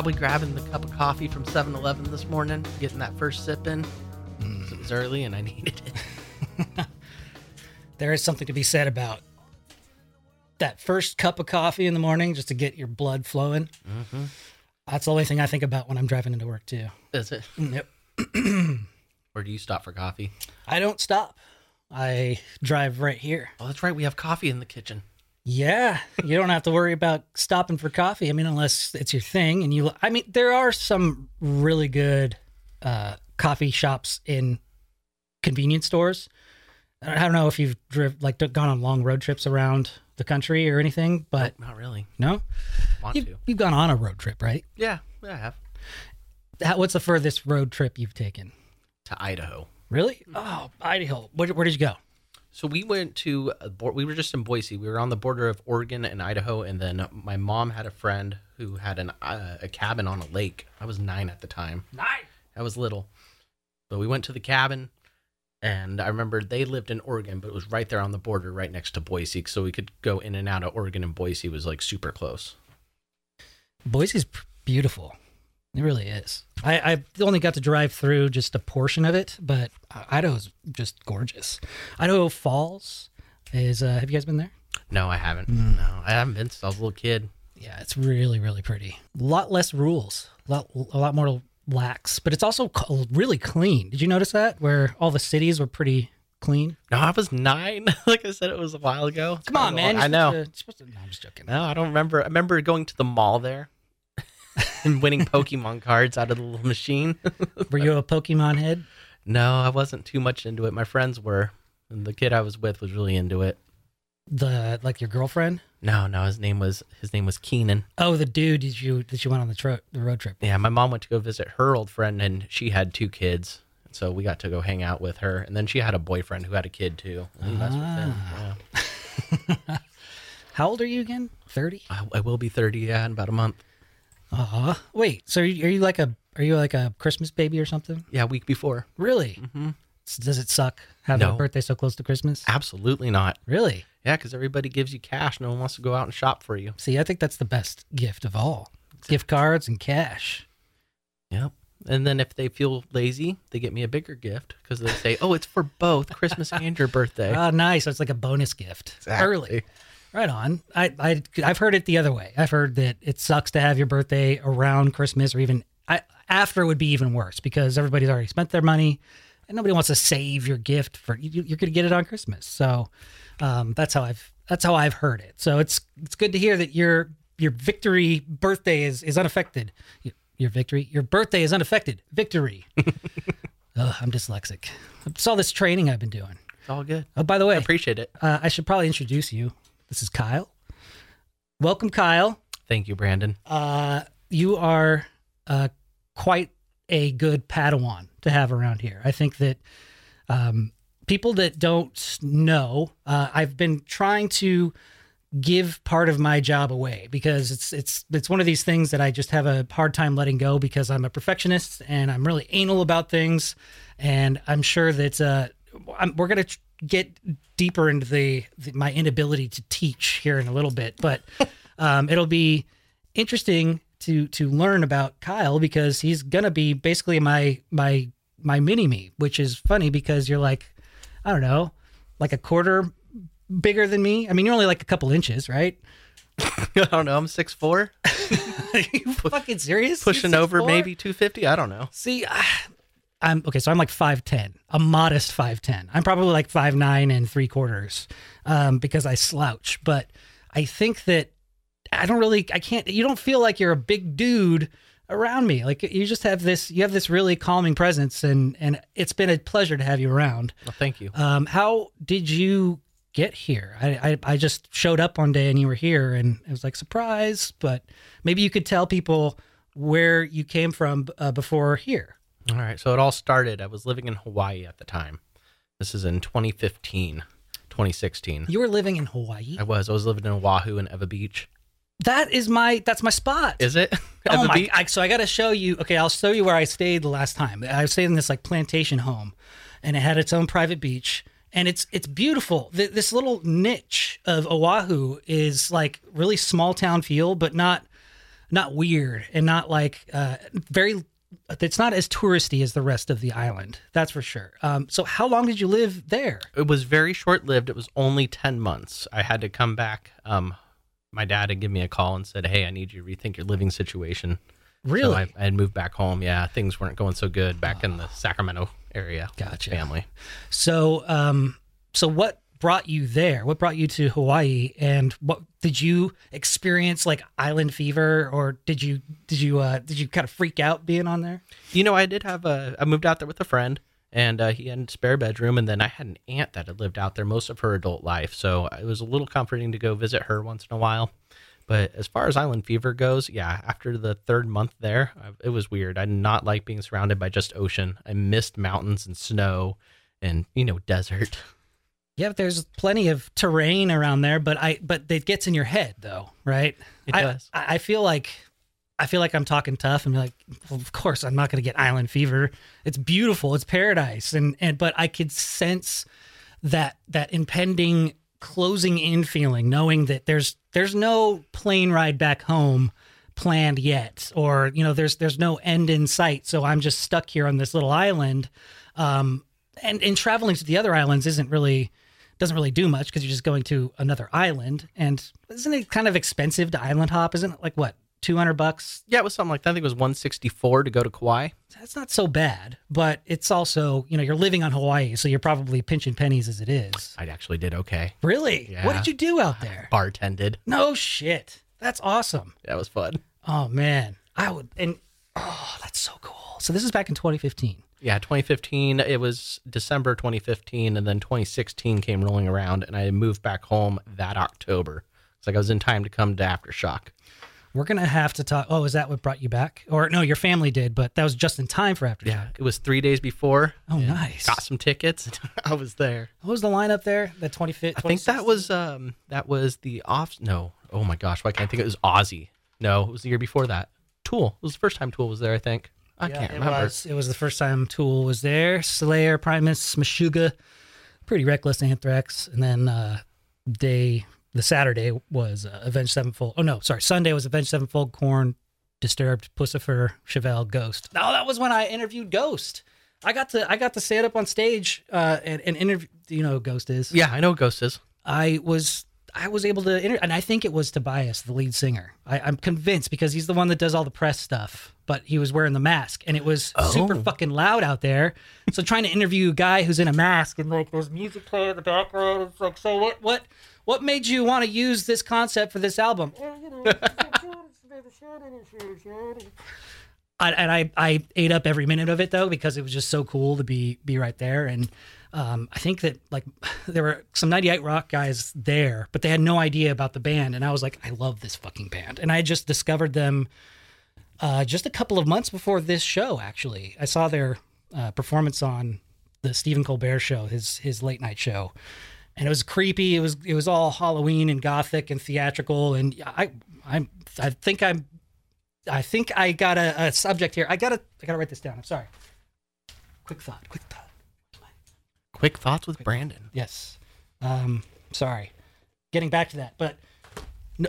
Probably grabbing the cup of coffee from 7 Eleven this morning, getting that first sip in. Mm. It was early and I needed it. There is something to be said about that first cup of coffee in the morning just to get your blood flowing. Mm-hmm. That's the only thing I think about when I'm driving into work, too. Is it? Yep. Or do you stop for coffee? I don't stop. I drive right here. Oh, that's right. We have coffee in the kitchen. Yeah, you don't have to worry about stopping for coffee. I mean, unless it's your thing, and you. I mean, there are some really good uh, coffee shops in convenience stores. I don't know if you've driv- like gone on long road trips around the country or anything, but Not really. no, Want you, to? you've gone on a road trip, right? Yeah, yeah, I have. How, what's the furthest road trip you've taken? To Idaho. Really? Oh, Idaho. Where, where did you go? So we went to we were just in Boise. We were on the border of Oregon and Idaho, and then my mom had a friend who had an uh, a cabin on a lake. I was nine at the time. Nice. I was little, but we went to the cabin, and I remember they lived in Oregon, but it was right there on the border, right next to Boise, so we could go in and out of Oregon and Boise was like super close. Boise's p- beautiful. It really is. I, I only got to drive through just a portion of it, but Idaho's just gorgeous. Idaho Falls is. Uh, have you guys been there? No, I haven't. Mm. No, I haven't been since I was a little kid. Yeah, it's really really pretty. A lot less rules. A lot a lot more lax, but it's also really clean. Did you notice that? Where all the cities were pretty clean. No, I was nine. like I said, it was a while ago. Come on, man. I know. to- to- no, I'm just joking. No, I don't remember. I remember going to the mall there and winning Pokemon cards out of the little machine. Were you a Pokemon head? no, I wasn't too much into it. My friends were, and the kid I was with was really into it. The like your girlfriend? No, no, his name was his name was Keenan. Oh, the dude that you that you went on the tro- the road trip. Yeah, my mom went to go visit her old friend, and she had two kids, so we got to go hang out with her. And then she had a boyfriend who had a kid too. And we messed with him. Ah. Yeah. How old are you again? Thirty. I, I will be thirty yeah, in about a month. Uh Wait. So are you, are you like a are you like a Christmas baby or something? Yeah, week before. Really? hmm S- Does it suck having a birthday so close to Christmas? Absolutely not. Really? Yeah, because everybody gives you cash. No one wants to go out and shop for you. See, I think that's the best gift of all. Gift cards and cash. Yep. And then if they feel lazy, they get me a bigger gift because they say, "Oh, it's for both Christmas and your birthday." Ah, nice. So it's like a bonus gift. Exactly. Early. Right on. I, I I've heard it the other way. I've heard that it sucks to have your birthday around Christmas or even I, after would be even worse because everybody's already spent their money and nobody wants to save your gift for you, you're going to get it on Christmas. So um, that's how I've that's how I've heard it. So it's it's good to hear that your your victory birthday is is unaffected. Your, your victory, your birthday is unaffected. Victory. Ugh, I'm dyslexic. It's all this training I've been doing. It's all good. Oh, by the way, I appreciate it. uh, I should probably introduce you. This is Kyle. Welcome, Kyle. Thank you, Brandon. Uh, you are uh, quite a good Padawan to have around here. I think that um, people that don't know, uh, I've been trying to give part of my job away because it's it's it's one of these things that I just have a hard time letting go because I'm a perfectionist and I'm really anal about things, and I'm sure that uh, I'm, we're gonna tr- get deeper into the, the my inability to teach here in a little bit, but um, it'll be interesting to to learn about Kyle because he's gonna be basically my my my mini me, which is funny because you're like, I don't know, like a quarter bigger than me. I mean, you're only like a couple inches, right? I don't know. I'm six four, Are you fucking serious? pushing over 6'4"? maybe two fifty. I don't know. See, I- I'm okay. So I'm like five ten, a modest five ten. I'm probably like five nine and three quarters, um, because I slouch. But I think that I don't really, I can't. You don't feel like you're a big dude around me. Like you just have this, you have this really calming presence, and and it's been a pleasure to have you around. Well, thank you. Um, how did you get here? I, I I just showed up one day and you were here, and it was like surprise. But maybe you could tell people where you came from uh, before here. All right. So it all started. I was living in Hawaii at the time. This is in 2015, 2016. You were living in Hawaii. I was. I was living in Oahu and Ewa Beach. That is my that's my spot. Is it? oh my! I, so I got to show you. Okay, I'll show you where I stayed the last time. I stayed in this like plantation home, and it had its own private beach, and it's it's beautiful. Th- this little niche of Oahu is like really small town feel, but not not weird and not like uh, very. It's not as touristy as the rest of the island. That's for sure. Um, so, how long did you live there? It was very short lived. It was only 10 months. I had to come back. Um, my dad had given me a call and said, Hey, I need you to rethink your living situation. Really? So I, I had moved back home. Yeah, things weren't going so good back in the Sacramento area. Gotcha. Family. So, um, so what brought you there? What brought you to Hawaii? And what did you experience like island fever, or did you did you uh, did you kind of freak out being on there? You know, I did have a. I moved out there with a friend, and uh, he had a spare bedroom, and then I had an aunt that had lived out there most of her adult life, so it was a little comforting to go visit her once in a while. But as far as island fever goes, yeah, after the third month there, it was weird. I did not like being surrounded by just ocean. I missed mountains and snow, and you know, desert. Yeah, but there's plenty of terrain around there, but I but it gets in your head though, right? It I, does. I I feel like I feel like I'm talking tough and be like, well, of course I'm not going to get island fever. It's beautiful, it's paradise, and and but I could sense that that impending closing in feeling, knowing that there's there's no plane ride back home planned yet, or you know there's there's no end in sight. So I'm just stuck here on this little island, um, and and traveling to the other islands isn't really doesn't really do much because you're just going to another island. And isn't it kind of expensive to island hop? Isn't it like what, 200 bucks? Yeah, it was something like that. I think it was 164 to go to Kauai. That's not so bad, but it's also, you know, you're living on Hawaii, so you're probably pinching pennies as it is. I actually did okay. Really? Yeah. What did you do out there? Bartended. No shit. That's awesome. That was fun. Oh, man. I would, and oh, that's so cool. So this is back in 2015. Yeah, 2015. It was December 2015, and then 2016 came rolling around, and I moved back home that October. It's like I was in time to come to Aftershock. We're going to have to talk. Oh, is that what brought you back? Or no, your family did, but that was just in time for Aftershock. Yeah, it was three days before. Oh, and nice. Got some tickets. I was there. What was the lineup there? That 25th? I think that was um that was the off. No, oh my gosh, why can't I think it was Ozzy? No, it was the year before that. Tool. It was the first time Tool was there. I think. I can't it remember. Was, it was the first time Tool was there. Slayer, Primus, Meshuggah, Pretty Reckless, Anthrax, and then uh, day the Saturday was uh, Avenged Sevenfold. Oh no, sorry, Sunday was Avenged Sevenfold, Korn, Disturbed, Puscifer, Chevelle, Ghost. Oh, that was when I interviewed Ghost. I got to I got to stand up on stage uh, and, and interview. Do you know who Ghost is? Yeah, I know what Ghost is. I was I was able to inter- and I think it was Tobias, the lead singer. I, I'm convinced because he's the one that does all the press stuff. But he was wearing the mask, and it was super Oh. fucking loud out there. So trying to interview a guy who's in a mask and like there's music playing in the background. It's like, so what? What? What made you want to use this concept for this album? I, and I, I ate up every minute of it though because it was just so cool to be be right there and um, I think that like there were some 98 rock guys there but they had no idea about the band and I was like I love this fucking band and I just discovered them uh, just a couple of months before this show actually I saw their uh, performance on the Stephen Colbert show his his late night show and it was creepy it was it was all Halloween and gothic and theatrical and I I I think I'm I think I got a, a subject here. I gotta I gotta write this down. I'm sorry. Quick thought. Quick thought. Quick thoughts with Brandon. Yes. Um. Sorry. Getting back to that, but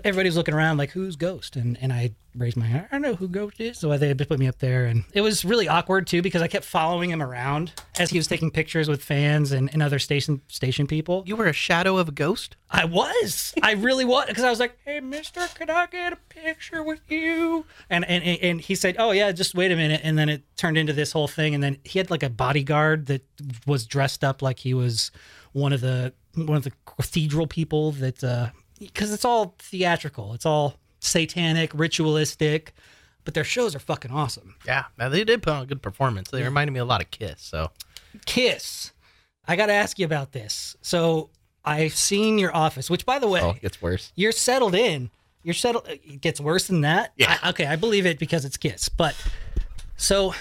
everybody's looking around like, "Who's Ghost?" And and I raised my hand. I don't know who Ghost is, so they put me up there, and it was really awkward too because I kept following him around as he was taking pictures with fans and, and other station station people. You were a shadow of a ghost. I was. I really was because I was like, "Hey, Mister, could I get a picture with you?" And and and he said, "Oh yeah, just wait a minute." And then it turned into this whole thing. And then he had like a bodyguard that was dressed up like he was one of the one of the cathedral people that uh, because it's all theatrical. It's all satanic, ritualistic, but their shows are fucking awesome. Yeah, they did put on a good performance. They reminded me a lot of Kiss. So Kiss. I got to ask you about this. So I've seen your office, which by the way, oh, it gets worse. you're settled in. You're settled. It gets worse than that. Yeah. I, okay, I believe it because it's Kiss. But so,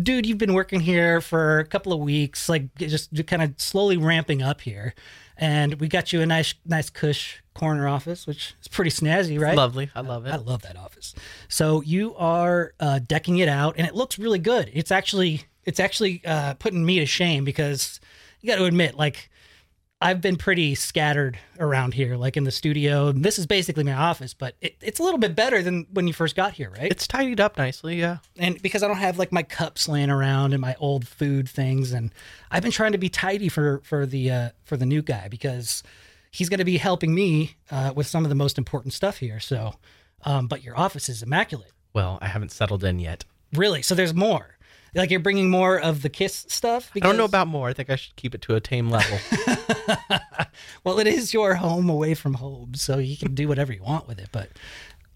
dude, you've been working here for a couple of weeks, like just kind of slowly ramping up here, and we got you a nice, nice cush corner office, which is pretty snazzy, right? Lovely. I love it. I love that office. So you are uh, decking it out, and it looks really good. It's actually it's actually uh, putting me to shame because you got to admit, like I've been pretty scattered around here, like in the studio. This is basically my office, but it, it's a little bit better than when you first got here, right? It's tidied up nicely, yeah. and because I don't have like my cups laying around and my old food things, and I've been trying to be tidy for for the uh, for the new guy because he's going to be helping me uh, with some of the most important stuff here. So, um, but your office is immaculate, Well, I haven't settled in yet. really. So there's more. Like you're bringing more of the kiss stuff. I don't know about more. I think I should keep it to a tame level. well, it is your home away from home, so you can do whatever you want with it. But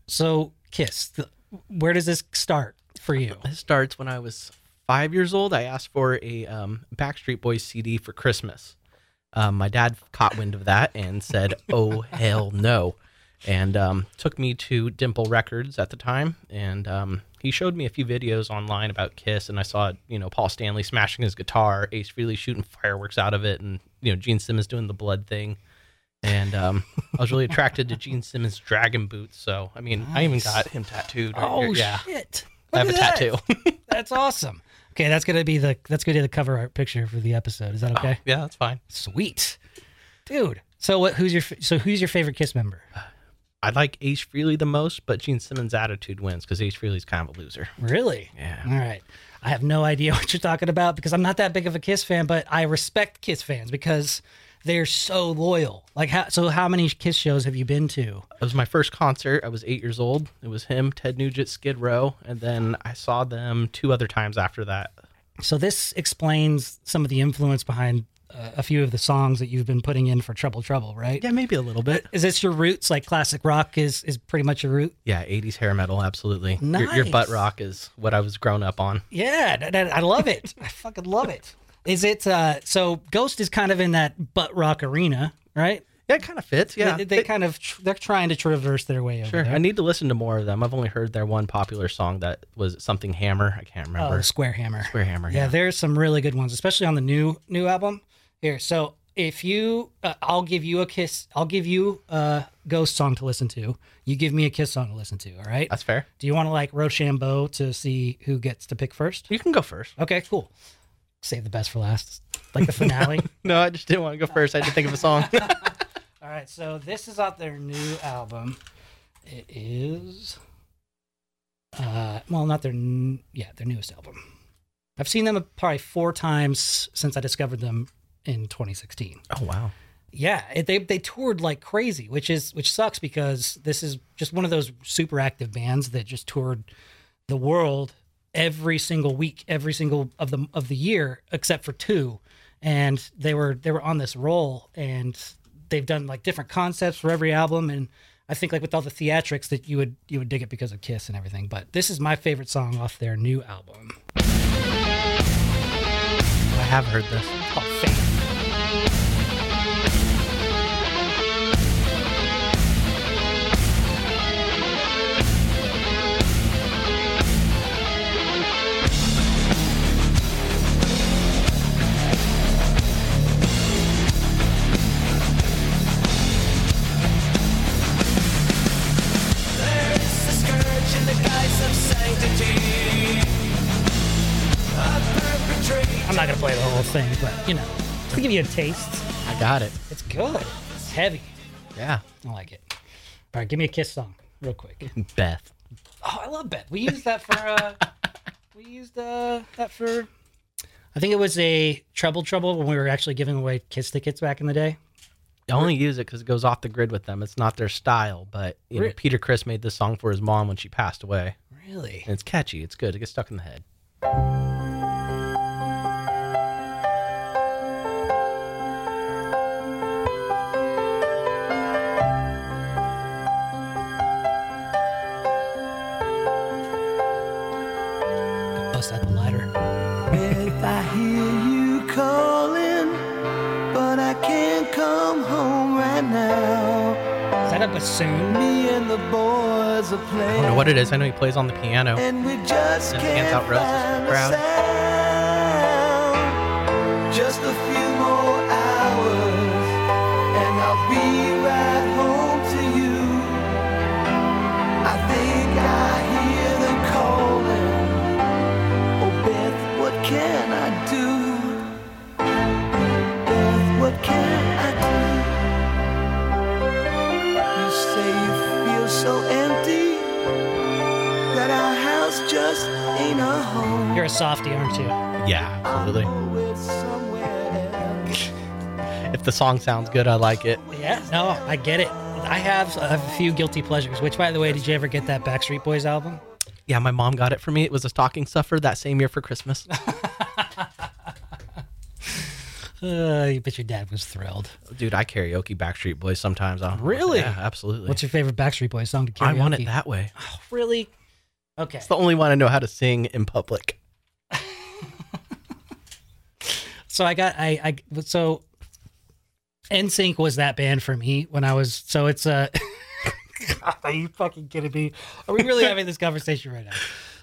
so, Kiss, th- where does this start for you? It starts when I was five years old. I asked for a um, Backstreet Boys CD for Christmas. Um, my dad caught wind of that and said, "Oh hell no!" And um, took me to Dimple Records at the time, and um, he showed me a few videos online about Kiss, and I saw you know Paul Stanley smashing his guitar, Ace Frehley shooting fireworks out of it, and you know Gene Simmons doing the blood thing. And um, I was really attracted to Gene Simmons' dragon boots. So I mean, I even got him tattooed. right Oh here. yeah, shit! I have a that. tattoo. That's awesome. Okay, that's gonna be the that's gonna be the cover art picture for the episode. Is that okay? yeah, that's fine. Sweet, dude. So what? Who's your so who's your favorite Kiss member? I like Ace Frehley the most, but Gene Simmons' attitude wins because Ace Frehley's kind of a loser. Really? Yeah. All right. I have no idea what you're talking about because I'm not that big of a Kiss fan, but I respect Kiss fans because they're so loyal. Like, how, so how many Kiss shows have you been to? It was my first concert. I was eight years old. It was him, Ted Nugent, Skid Row, and then I saw them two other times after that. So this explains some of the influence behind uh, a few of the songs that you've been putting in for Trouble Trouble, right? Yeah, maybe a little bit. Is this your roots? Like classic rock is is pretty much your root? Yeah, 80s hair metal, absolutely. Your, your butt rock is what I was grown up on. Yeah, that- that- I love it. I fucking love it. Is it uh so Ghost is kind of in that butt rock arena, right? Yeah, it kind of fits. Yeah. They, they It- kind of tr- they're trying to traverse their way over sure. there. I need to listen to more of them. I've only heard their one popular song that was something Hammer. I can't Oh, remember. Square Hammer. Square Hammer. Yeah, there's some really good ones, especially on the new new album. Here, so if you, uh, I'll give you a kiss. I'll give you a Ghost song to listen to. You give me a Kiss song to listen to. All right. That's fair. Do you want to like Rochambeau to see who gets to pick first? You can go first. Okay, cool. Save the best for last, like the finale. No, I just didn't want to go first. I had to think of a song. All right, so this is off their new album. It is, uh, well, not their, n- yeah, their newest album. I've seen them probably four times since I discovered them in 2016. oh, wow. Yeah, it, they they toured like crazy, which is which sucks because this is just one of those super active bands that just toured the world every single week, every single of the of the year except for two, and they were they were on this roll, and they've done like different concepts for every album, and I think like with all the theatrics that you would you would dig it because of Kiss and everything. But this is my favorite song off their new album. I have heard this. Give you a taste, I got it. it's good. It's heavy. Yeah. I like it. All right, give me a kiss song, real quick. Beth. Oh, I love Beth. We used that for. uh We used uh that for. I think it was a Trouble Trouble when we were actually giving away kiss tickets back in the day. I only use it because it goes off the grid with them. It's not their style, but you know, Re- Peter Criss made this song for his mom when she passed away, Really? and it's catchy. It's good. It gets stuck in the head. Bassoon? Me and the boys are I don't know what it is. I know he plays on the piano. And we just And can't hands out roses to the crowd. sound. Just a few more hours, and I'll be right home to you. I think I hear them calling. Oh, Beth, what can I do? Beth, what can so empty that our house just ain't a home. You're a softie, aren't you? Yeah, absolutely. if the song sounds good, I like it. Yeah, no, I get it. I have a few guilty pleasures. Which, by the way, did you ever get that Backstreet Boys album? Yeah, my mom got it for me. It was a stocking stuffer that same year for Christmas. Uh, I bet your dad was thrilled. Dude, I karaoke Backstreet Boys sometimes. I don't. Really? Yeah, absolutely. What's your favorite Backstreet Boys song to karaoke? I want it that way. Oh, Really? Okay. It's the only one I know how to sing in public. So I got I I so NSYNC was that band for me when I was so it's uh Are you fucking kidding me? Are we really having this conversation right now?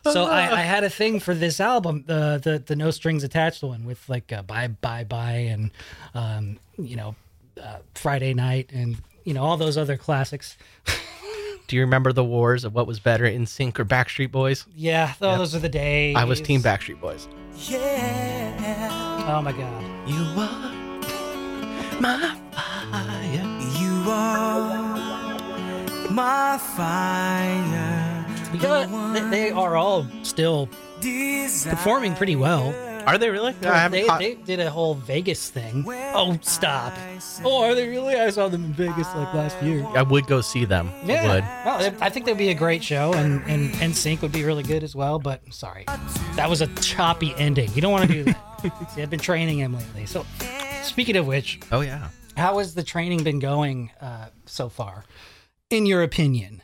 So I, I had a thing for this album, the the the no strings attached one with like uh, bye bye bye and um you know uh, Friday night and you know all those other classics. Do you remember the wars of what was better, NSYNC or Backstreet Boys? Yeah, th- those are the days. I was Team Backstreet Boys. Yeah, Oh my god. You are my fire. you are my fire. You know what? They, they are all still performing pretty well. Are they really? I haven't they, caught- they did a whole Vegas thing. Oh, stop. Oh, are they really? I saw them in Vegas like last year. I would go see them. I would. Yeah. Well, I think they'd be a great show, and, and, NSYNC would be really good as well, but sorry. That was a choppy ending. You don't want to do that. See, I've been training him lately. So, speaking of which, Oh yeah. how has the training been going uh, so far, in your opinion?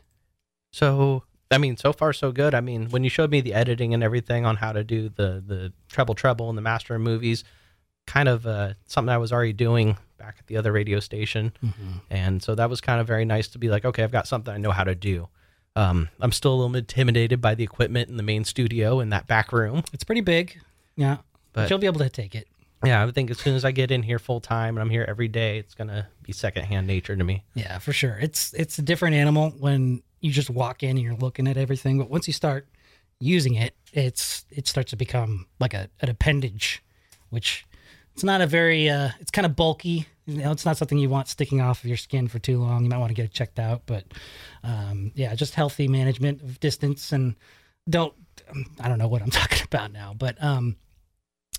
So I mean, so far so good. I mean, when you showed me the editing and everything on how to do the the treble treble and the master of movies, kind of uh, something I was already doing back at the other radio station, and so that was kind of very nice to be like, okay, I've got something I know how to do. Um, I'm still a little intimidated by the equipment in the main studio in that back room. It's pretty big. Yeah. But, But- you'll be able to take it. Yeah, I think as soon as I get in here full time and I'm here every day, it's gonna be secondhand nature to me. Yeah, for sure. It's it's a different animal when you just walk in and you're looking at everything, but once you start using it, it's it starts to become like a an appendage, which it's not a very uh it's kind of bulky. You know, it's not something you want sticking off of your skin for too long. You might want to get it checked out, but um yeah, just healthy management of distance and don't I don't know what I'm talking about now, but um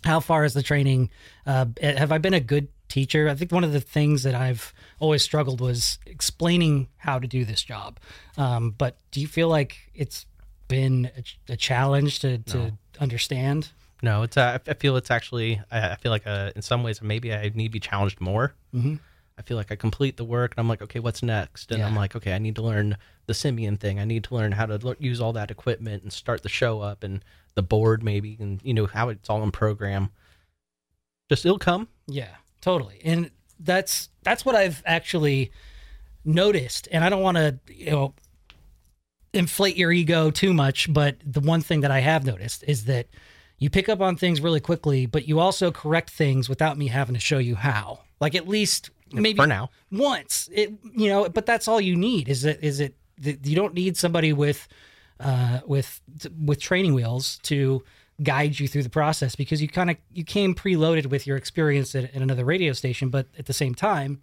how far is the training? Uh, have I been a good teacher? I think one of the things that I've always struggled was explaining how to do this job. Um, but do you feel like it's been a, a challenge to, to understand? No, it's uh, I feel it's actually I feel like uh, in some ways maybe I need to be challenged more. Mhm. I feel like I complete the work and I'm like, okay, what's next? And I'm like, okay, I need to learn the Simian thing. I need to learn how to l- use all that equipment and start the show up and the board maybe and you know how it's all in program. Just it'll come. Yeah, totally. And that's that's what I've actually noticed. And I don't want to, you know, inflate your ego too much, but the one thing that I have noticed is that you pick up on things really quickly, but you also correct things without me having to show you how. Like at least maybe for now. once. It you know, but that's all you need. Is it is it that you don't need somebody with uh with with training wheels to guide you through the process because you kind of you came preloaded with your experience at, at another radio station, but at the same time,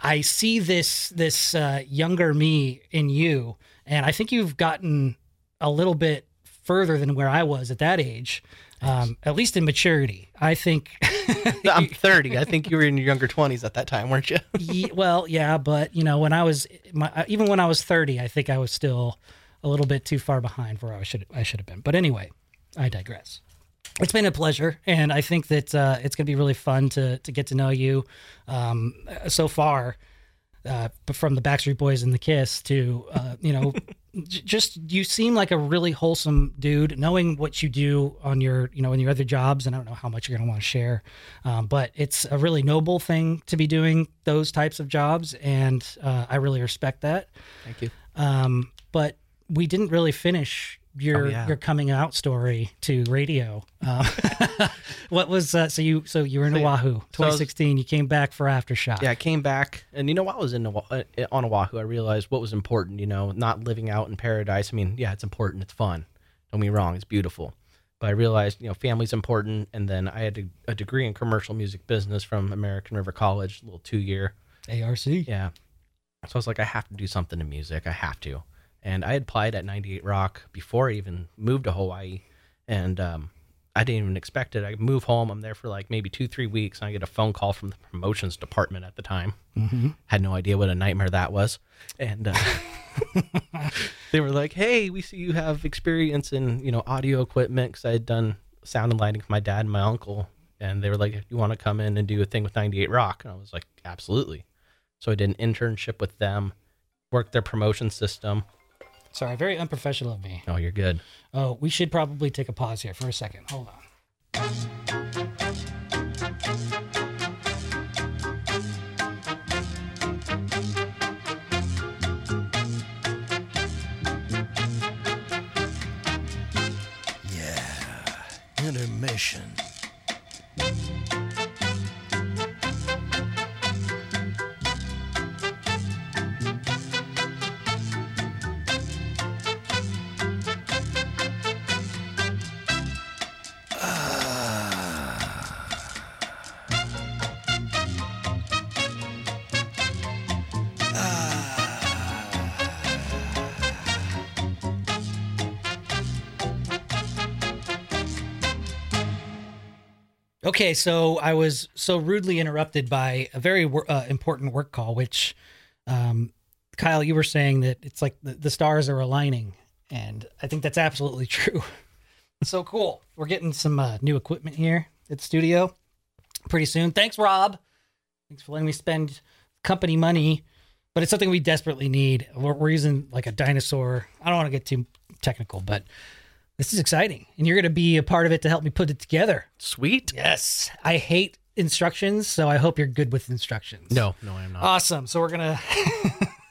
I see this this uh, younger me in you, and I think you've gotten a little bit further than where I was at that age, um, at least in maturity. I think. I'm 30. I think you were in your younger 20s at that time, weren't you? Ye- well, yeah, but you know, when I was my, uh, even when I was 30, I think I was still a little bit too far behind where I should I should have been. But anyway, I digress. It's been a pleasure, and I think that uh, it's going to be really fun to to get to know you. Um, so far, uh, from the Backstreet Boys and the Kiss to uh, you know, j- just you seem like a really wholesome dude. Knowing what you do on your you know in your other jobs, and I don't know how much you're going to want to share, um, but it's a really noble thing to be doing those types of jobs, and uh, I really respect that. Thank you. Um, but we didn't really finish your Oh, yeah. your coming out story to radio. Um, what was uh, so you so you were in So. Oahu, So was- 2016. you came back for aftershock. Yeah, I came back, and you know, while I was in uh, on Oahu, I realized what was important. You know, not living out in paradise. I mean, yeah, it's important. It's fun. Don't me wrong. It's beautiful. But I realized, you know, family's important. And then I had a, a degree in commercial music business from American River College, a little two year. ARC. Yeah. So I was like, I have to do something in music. I have to. And I had applied at 98 Rock before I even moved to Hawaii. and um, I didn't even expect it. I move home. I'm there for like maybe two, three weeks, and I get a phone call from the promotions department at the time. Mm-hmm. Had no idea what a nightmare that was, and uh, they were like, "Hey, we see you have experience in you know audio equipment because I had done sound and lighting for my dad and my uncle." And they were like, "You want to come in and do a thing with 98 Rock?" And I was like, "Absolutely." So I did an internship with them, worked their promotion system. Sorry, very unprofessional of me. Oh, you're good. Oh, we should probably take a pause here for a second. Hold on. Okay, so I was so rudely interrupted by a very uh, important work call, which, um, Kyle, you were saying that it's like the, the stars are aligning, and I think that's absolutely true. so cool. We're getting some uh, new equipment here at the studio pretty soon. Thanks, Rob. Thanks for letting me spend company money, but it's something we desperately need. We're, we're using like a dinosaur. I don't want to get too technical, but this is exciting, and you're going to be a part of it to help me put it together. Sweet. Yes. I hate instructions, so I hope you're good with instructions. No, no, I'm not. Awesome. So we're gonna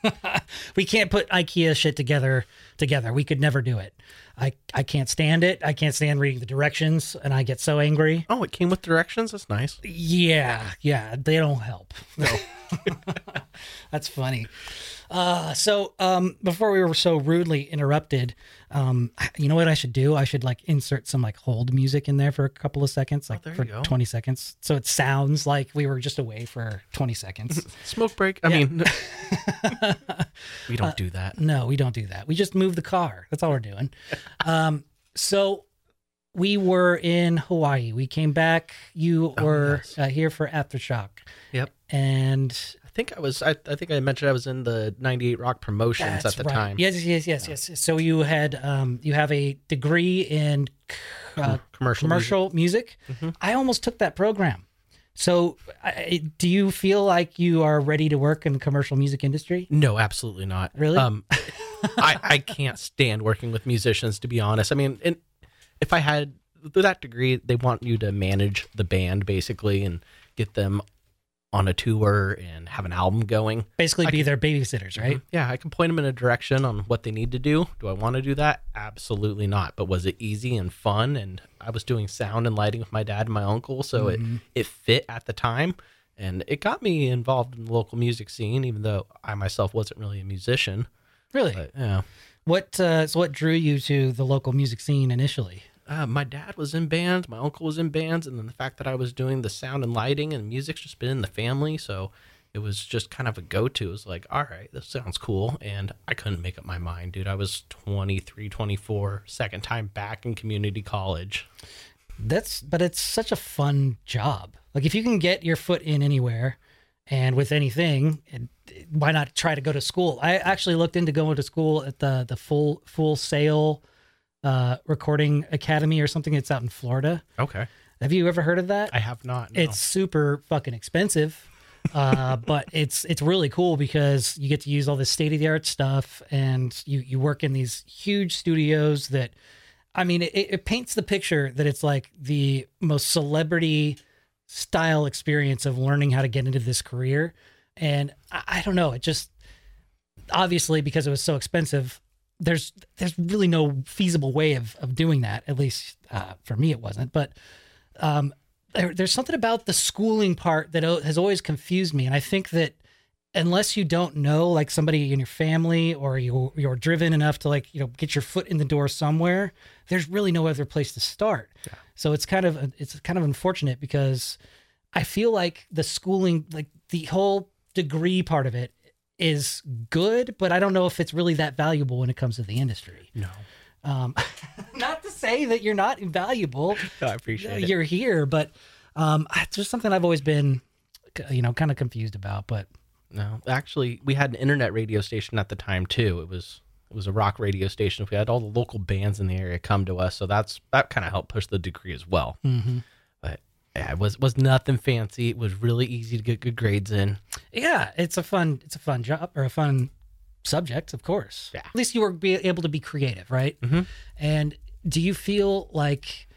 we can't put IKEA shit together together. We could never do it. I I can't stand it. I can't stand reading the directions and I get so angry. oh, it came with directions. That's nice. Yeah, yeah, they don't help. No. That's funny. Uh, so um, before we were so rudely interrupted, um, you know what I should do? I should like insert some like hold music in there for a couple of seconds, like Oh, for 20 seconds. So it sounds like we were just away for 20 seconds. Smoke break. I Yeah. mean, we don't do that. no, we don't do that. We just move the car. That's all we're doing. um, so we were in Hawaii. We came back. You Oh, were yes. uh, here for Aftershock. Yep. And I think I was. I, I think I mentioned I was in the '98 Rock promotions at the right. time. Yes, yes, yes, yes. So you had um, you have a degree in uh, commercial. commercial music. Mhm. I almost took that program. So, I, do you feel like you are ready to work in the commercial music industry? No, absolutely not. Really? Um, I I can't stand working with musicians. To be honest, I mean, and if I had that degree, they want you to manage the band basically and get them on a tour and have an album going. Basically, I be can- their babysitters, right? Yeah, I can point them in a direction on what they need to do. Do I want to do that? Absolutely not. But was it easy and fun? And I was doing sound and lighting with my dad and my uncle, so Mm-hmm. it it fit at the time, and it got me involved in the local music scene, even though I myself wasn't really a musician. Really? But yeah, What uh, so what drew you to the local music scene initially? uh, my dad was in bands, my uncle was in bands, and then the fact that I was doing the sound and lighting and music's just been in the family, so it was just kind of a go-to. It was like, all right, this sounds cool, and I couldn't make up my mind, dude. I was 23, 24, second time back in community college. That's but it's such a fun job. Like if you can get your foot in anywhere and with anything, and why not try to go to school? I actually looked into going to school at the the full full sail uh recording academy or something that's out in Florida. Okay, Have you ever heard of that? I have not. no. It's super fucking expensive. uh, but it's it's really cool because you get to use all this state of the art stuff, and you you work in these huge studios that, I mean, it, it paints the picture that it's like the most celebrity style experience of learning how to get into this career, and I, I don't know, it just obviously because it was so expensive. There's there's really no feasible way of of doing that. At least uh, for me, it wasn't. But um, there, there's something about the schooling part that has always confused me, and I think that unless you don't know like somebody in your family or you you're driven enough to like you know get your foot in the door somewhere, there's really no other place to start. So it's kind of it's kind of unfortunate because I feel like the schooling, like the whole degree part of it, is good, but I don't know if it's really that valuable when it comes to the industry. no. Um, not to say that you're not invaluable. I appreciate it. You're here, but um, it's just something I've always been, you know, kind of confused about. But No, actually, we had an internet radio station at the time too. It was it was a rock radio station. We had all the local bands in the area come to us, so that's that kind of helped push the degree as well. Mm-hmm. But yeah, it was was nothing fancy. It was really easy to get good grades in. yeah, it's a fun, it's a fun job or a fun subject, of course. Yeah. At least you were be able to be creative, right? Mhm. And do you feel like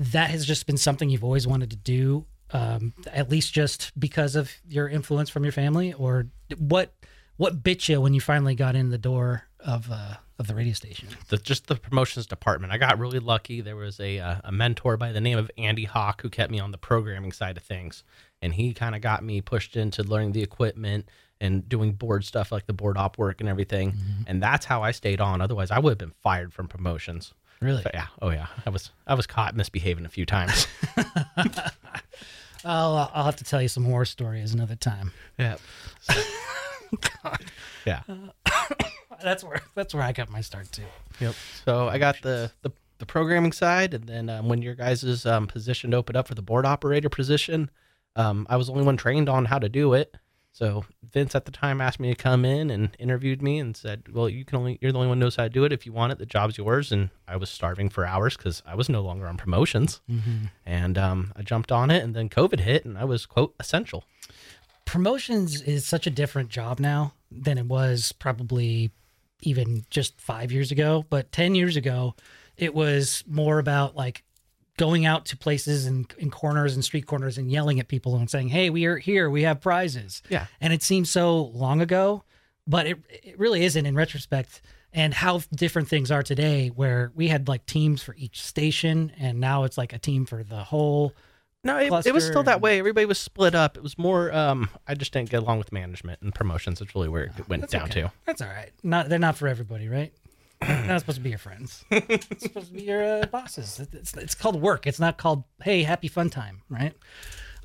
that has just been something you've always wanted to do? Um, at least just because of your influence from your family, or what? What bit you when you finally got in the door of uh, of the radio station? The, just the promotions department. I got really lucky. There was a uh, a mentor by the name of Andy Hawk who kept me on the programming side of things, and he kind of got me pushed into learning the equipment and doing board stuff like the board op work and everything. And that's how I stayed on. Otherwise, I would have been fired from promotions. Really? But yeah, oh yeah, I was I was caught misbehaving a few times. I'll I'll have to tell you some horror stories another time. yeah, yeah, That's where that's where I got my start too. yep. So I got the the, the programming side, and then um, when your guys' um, position opened up for the board operator position, um, I was the only one trained on how to do it. So Vince at the time asked me to come in and interviewed me and said, "Well, you can only you're the only one who knows how to do it. If you want it, the job's yours." And I was starving for hours because I was no longer on promotions, and um, I jumped on it. And then COVID hit, and I was quote essential. promotions is such a different job now than it was probably even just five years ago. But 10 years ago, it was more about like going out to places and in corners and street corners and yelling at people and saying, Hey, we are here. We have prizes. Yeah. And it seems so long ago, but it, it really isn't in retrospect. And how different things are today, where we had like teams for each station, and now it's like a team for the whole. No, it, it was still that way. Everybody was split up. It was more. Um, I just didn't get along with management and promotions. That's really where it went down okay. to. That's all right. Not they're not for everybody, right? They're not supposed to be your friends. It's supposed to be your uh, bosses. It's, it's called work. It's not called hey happy fun time, right?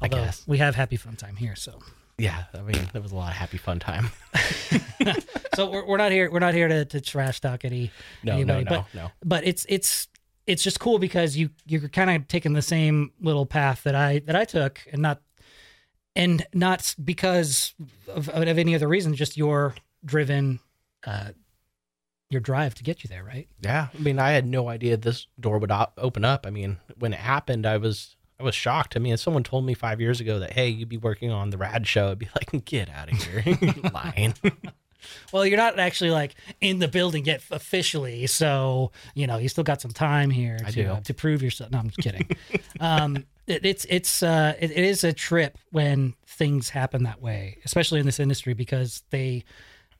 I guess. we have happy fun time here, so Yeah, I mean, there was a lot of happy fun time. so we're, we're not here. We're not here to, to trash talk any No, anybody, no, but no, no. but it's it's it's just cool because you you're kind of taking the same little path that I that I took, and not and not because of, of any other reason, just your driven, uh, your drive to get you there, right? Yeah, I mean, I had no idea this door would op- open up. I mean, when it happened, I was I was shocked. I mean, if someone told me five years ago that hey, you'd be working on the Rad Show, I'd be like, get out of here, You're lying. Well, you're not actually like in the building yet officially, so you know you still got some time here I to uh, to prove yourself. No, I'm just kidding. um, it, it's it's uh, it, it is a trip when things happen that way, especially in this industry because they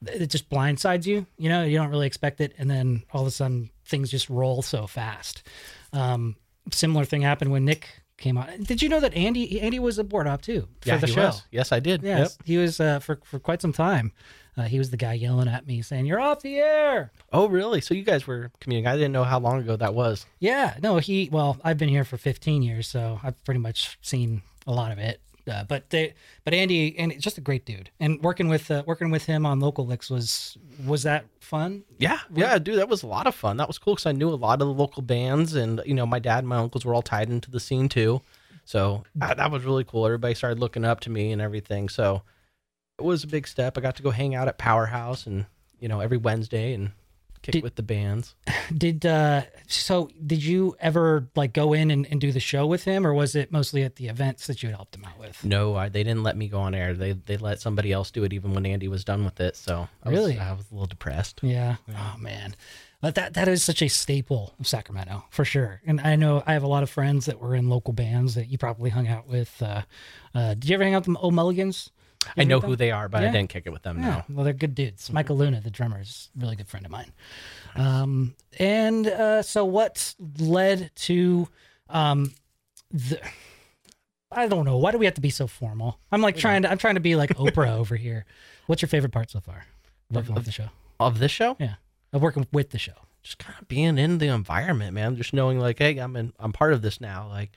it just blindsides you. You know, you don't really expect it, and then all of a sudden things just roll so fast. Um, similar thing happened when Nick came out. Did you know that Andy Andy was a board op too for yeah, the he show? was. Yes, I did. Yes, he was uh, for for quite some time. Uh, he was the guy yelling at me saying, "You're off the air." Oh, really? So you guys were commuting. I didn't know how long ago that was. Yeah, no, he. Well, I've been here for 15 years, so I've pretty much seen a lot of it. Uh, but they, but Andy, and just a great dude, and working with uh, working with him on local licks was was that fun? Yeah, yeah, dude, that was a lot of fun. That was cool because I knew a lot of the local bands, and you know, my dad and my uncles were all tied into the scene too. So uh, that was really cool. Everybody started looking up to me and everything. So it was a big step. I got to go hang out at Powerhouse, and you know, every Wednesday and kick Did- with the bands. Did uh, so? Did you ever like go in and, and do the show with him, or was it mostly at the events that you had helped him out with? No, I, they didn't let me go on air. They they let somebody else do it, even when Andy was done with it. So I was- Really? I was a little depressed. Yeah. Oh man. But that that is such a staple of Sacramento for sure. And I know I have a lot of friends that were in local bands that you probably hung out with. Uh, uh, did you ever hang out with the O'Mulligans? You I know who they are, but Yeah. I didn't kick it with them. Yeah. No. Well, they're good dudes. Michael Luna, the drummer, is a really good friend of mine. Um, and uh, so what led to um, the I don't know. Why do we have to be so formal? I'm like trying to I'm trying to be like Oprah over here. What's your favorite part so far? Working with the show. Of this show, Yeah. Of working with the show. just kind of being in the environment, man. Just knowing like, hey, I'm in, I'm part of this now. Like,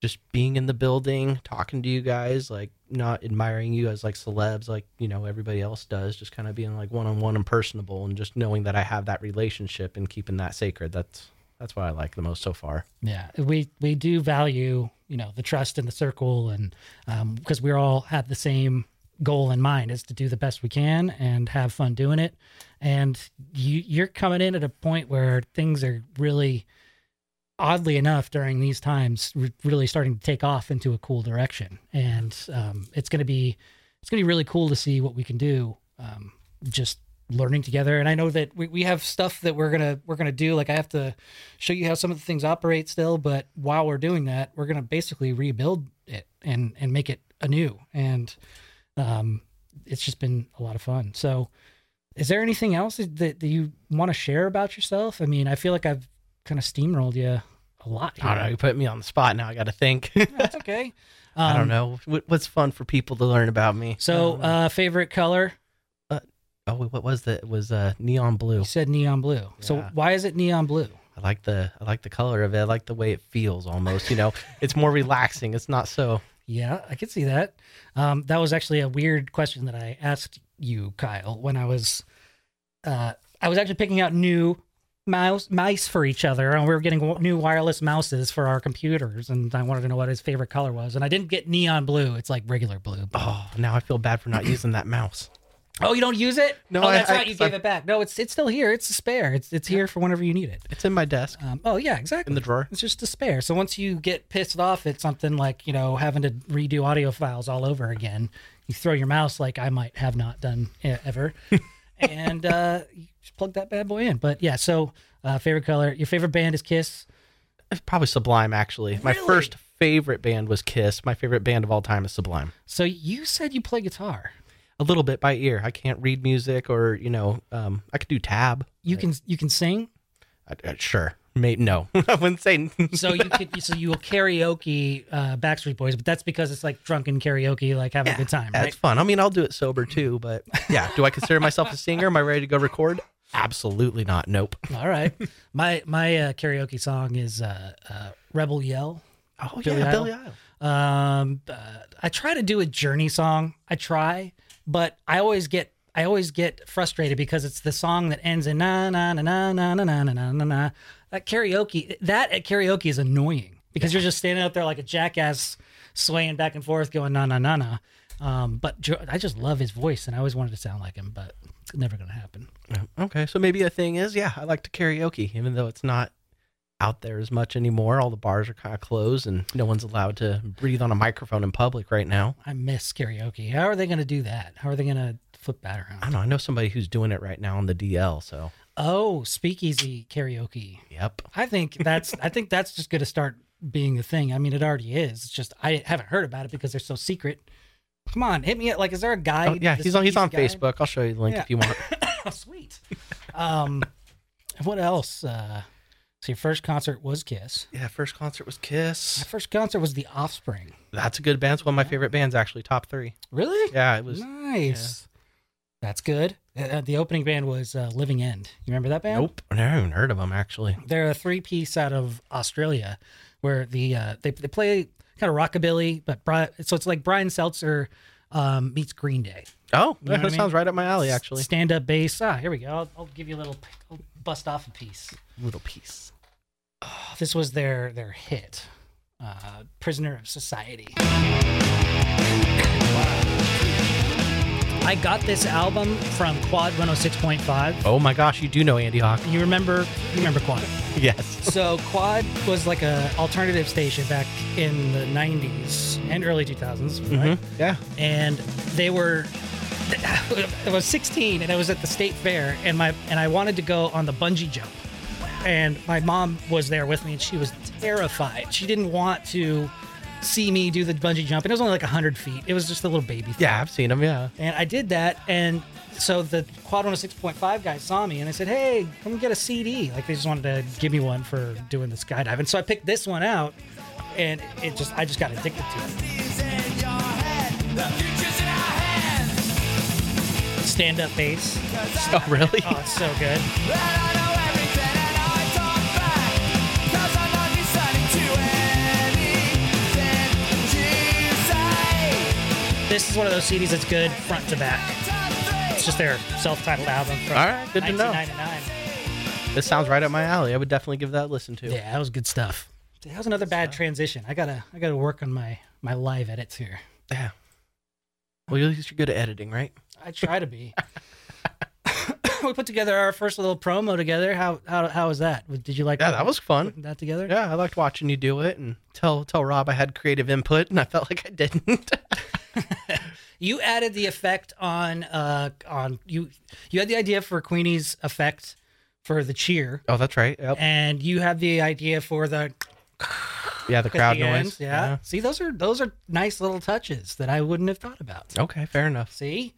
just being in the building, talking to you guys, like not admiring you as like celebs, like you know everybody else does. Just kind of being like one on one and personable, and just knowing that I have that relationship and keeping that sacred. That's That's what I like the most so far. Yeah, we we do value you know the trust in the circle, and um, because we all have the same goal in mind is to do the best we can and have fun doing it. And you you're coming in at a point where things are really, oddly enough, during these times, re- really starting to take off into a cool direction. And um, it's gonna be it's gonna be really cool to see what we can do. Um, just learning together and i know that we, we have stuff that we're gonna we're gonna do like i have to show you how some of the things operate still but while we're doing that we're gonna basically rebuild it and and make it anew and um it's just been a lot of fun so is there anything else that, that you want to share about yourself i mean i feel like i've kind of steamrolled you a lot I don't know. You put me on the spot now. I got to think. that's okay I Um, don't know. What's fun for people to learn about me? so Um, uh favorite color oh, what was that? It was uh, neon blue. you said neon blue so why is it neon blue I like the I like the color of it. I like the way it feels. Almost, you know, it's more relaxing. It's not so. Yeah, I could see that. Um, that was actually a weird question that I asked you, Kyle, when I was, uh, I was actually picking out new mouse mice for each other, and we were getting new wireless mouses for our computers, and I wanted to know what his favorite color was, and I didn't get neon blue; it's like regular blue. but- Oh, now I feel bad for not using that mouse. Oh, you don't use it? No, oh, that's I- right. You I- gave it back. No, it's it's still here. It's a spare. It's it's here for whenever you need it. It's in my desk Um, oh yeah, exactly. in the drawer. It's just a spare. So once you get pissed off at something like, you know, having to redo audio files all over again, you throw your mouse like I might have not done ever. and uh, just plug that bad boy in. But yeah, so uh, favorite color. Your favorite band is Kiss. It's probably Sublime. Actually, my Really? first favorite band was Kiss. My favorite band of all time is Sublime. So you said you play guitar. A little bit by ear. I can't read music, or you know, um, I could do tab. You can you can sing. I, I, sure, Mate, no, I wouldn't say. So you could so you will karaoke uh, Backstreet Boys, but that's because it's like drunken karaoke, like having a good time, Yeah, right? It's fun. I mean, I'll do it sober too, but yeah. Do I consider myself a singer? Am I ready to go record? Absolutely not. Nope. All right. My my uh, karaoke song is uh, uh, Rebel Yell. Oh Billy yeah, Idol? Billy Idol. Um, uh, I try to do a Journey song. I try, but I always get I always get frustrated because it's the song that ends in na na na na na na na na na na. That karaoke that at karaoke is annoying because you're just standing up there like a jackass, swaying back and forth, going na na na na. Um, but Jo- I just love his voice, and I always wanted to sound like him, but it's never gonna happen. Okay, so maybe a thing is, yeah, I like to karaoke, even though it's not out there as much anymore. All the bars are kind of closed, and no one's allowed to breathe on a microphone in public right now. I miss karaoke. How are they gonna do that? How are they gonna flip that around? I don't know. I know somebody who's doing it right now on the DL. So, Oh, speakeasy karaoke. yep. I think that's I think that's just going to start being the thing. I mean, it already is. It's just I haven't heard about it because they're so secret. Come on, hit me up. Like, is there a guide? Oh, yeah, he's on. He's on guide? Facebook. I'll show you the link Yeah. if you want. Oh, sweet. Um, what else? Uh, so your first concert was Kiss. yeah, first concert was Kiss. My first concert was The Offspring. That's a good band. It's one of my favorite bands, actually. Top three. Really? Yeah, it was. nice. That's good. Uh, the opening band was uh, Living End. You remember that band? Nope, I never even heard of them actually. They're a three piece out of Australia, where the uh, they they play kind of rockabilly, but Bri- so it's like Brian Setzer um, meets Green Day. Oh, You know that I mean? sounds right up my alley, actually. stand up bass. Ah, here we go. I'll, I'll give you a little. I'll bust off a piece. Little piece. This was their their hit, uh, "Prisoner of Society." I got this album from Quad 106.5. Oh my gosh, you do know Andy Hawk? You remember? You remember Quad? Yes. So Quad was like a alternative station back in the 90s and early 2000s, right? Mhm. Yeah. And they were I was 16 and I was at the state fair and my and I wanted to go on the bungee jump. And my mom was there with me and she was terrified. She didn't want to see me do the bungee jump. And it was only like 100 feet. It was just a little baby thing. Yeah, I've seen them. Yeah. And I did that, and so the Quad 106.5 guy saw me, and I said, "Hey, come get a CD." Like they just wanted to give me one for doing the skydiving. So I picked this one out, and it just I just got addicted to it. Stand up bass. Oh, really? Oh, it's so good. This is one of those CDs that's good front to back. It's just their self-titled album from All right, good to know. 1999. this sounds right up my alley. I would definitely give that a listen to. Yeah, that was good stuff. That was another bad transition. I gotta I gotta work on my my live edits here. Yeah. Well, at least you're good at editing, right? I try to be. we put together our first little promo together. How how how was that? Did you like? Yeah, that was fun. that together. Yeah, I liked watching you do it and tell tell Rob I had creative input, and I felt like I didn't. You added the effect on uh on you. You had the idea for Queenie's effect for the cheer, oh, that's right. Yep. and you had the idea for the Yeah, the crowd the noise. Yeah. See, those are those are nice little touches that I wouldn't have thought about. Okay, fair enough. See,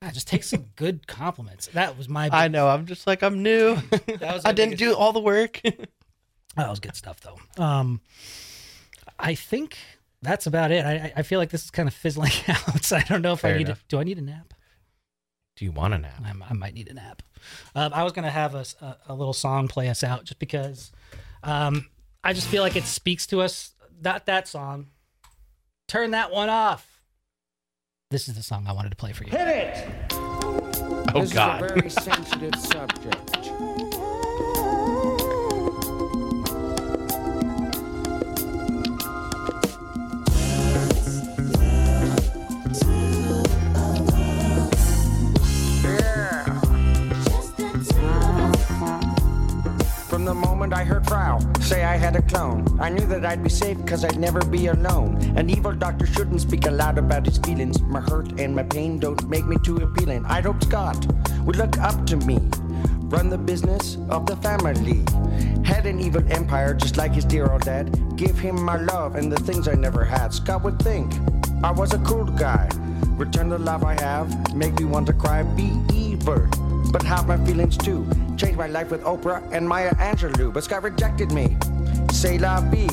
I just take some good compliments. That was my. I know. I'm just like I'm new. That was I didn't do all the work. That was good stuff, though. Um, I think that's about it. I, I- I feel like this is kind of fizzling out. I don't know if Fair I need. A, do I need a nap? do you want a nap? I, I might need a nap. Um, I was gonna have a a little song play us out, just because um, I just feel like it speaks to us. Not that song. Turn that one off. This is the song I wanted to play for you. Hit it! Oh this God. is a very sensitive subject. From the moment I heard Frau say I had a clone, I knew that I'd be safe cause I'd never be alone. An evil doctor shouldn't speak aloud about his feelings. My hurt and my pain don't make me too appealing. I'd hope Scott would look up to me, run the business of the family. Had an evil empire just like his dear old dad. Give him my love and the things I never had. Scott would think I was a cool guy. Return the love I have, make me want to cry. Be evil but have my feelings too. Changed my life with Oprah and Maya Angelou, but Scott rejected me. Say la vie,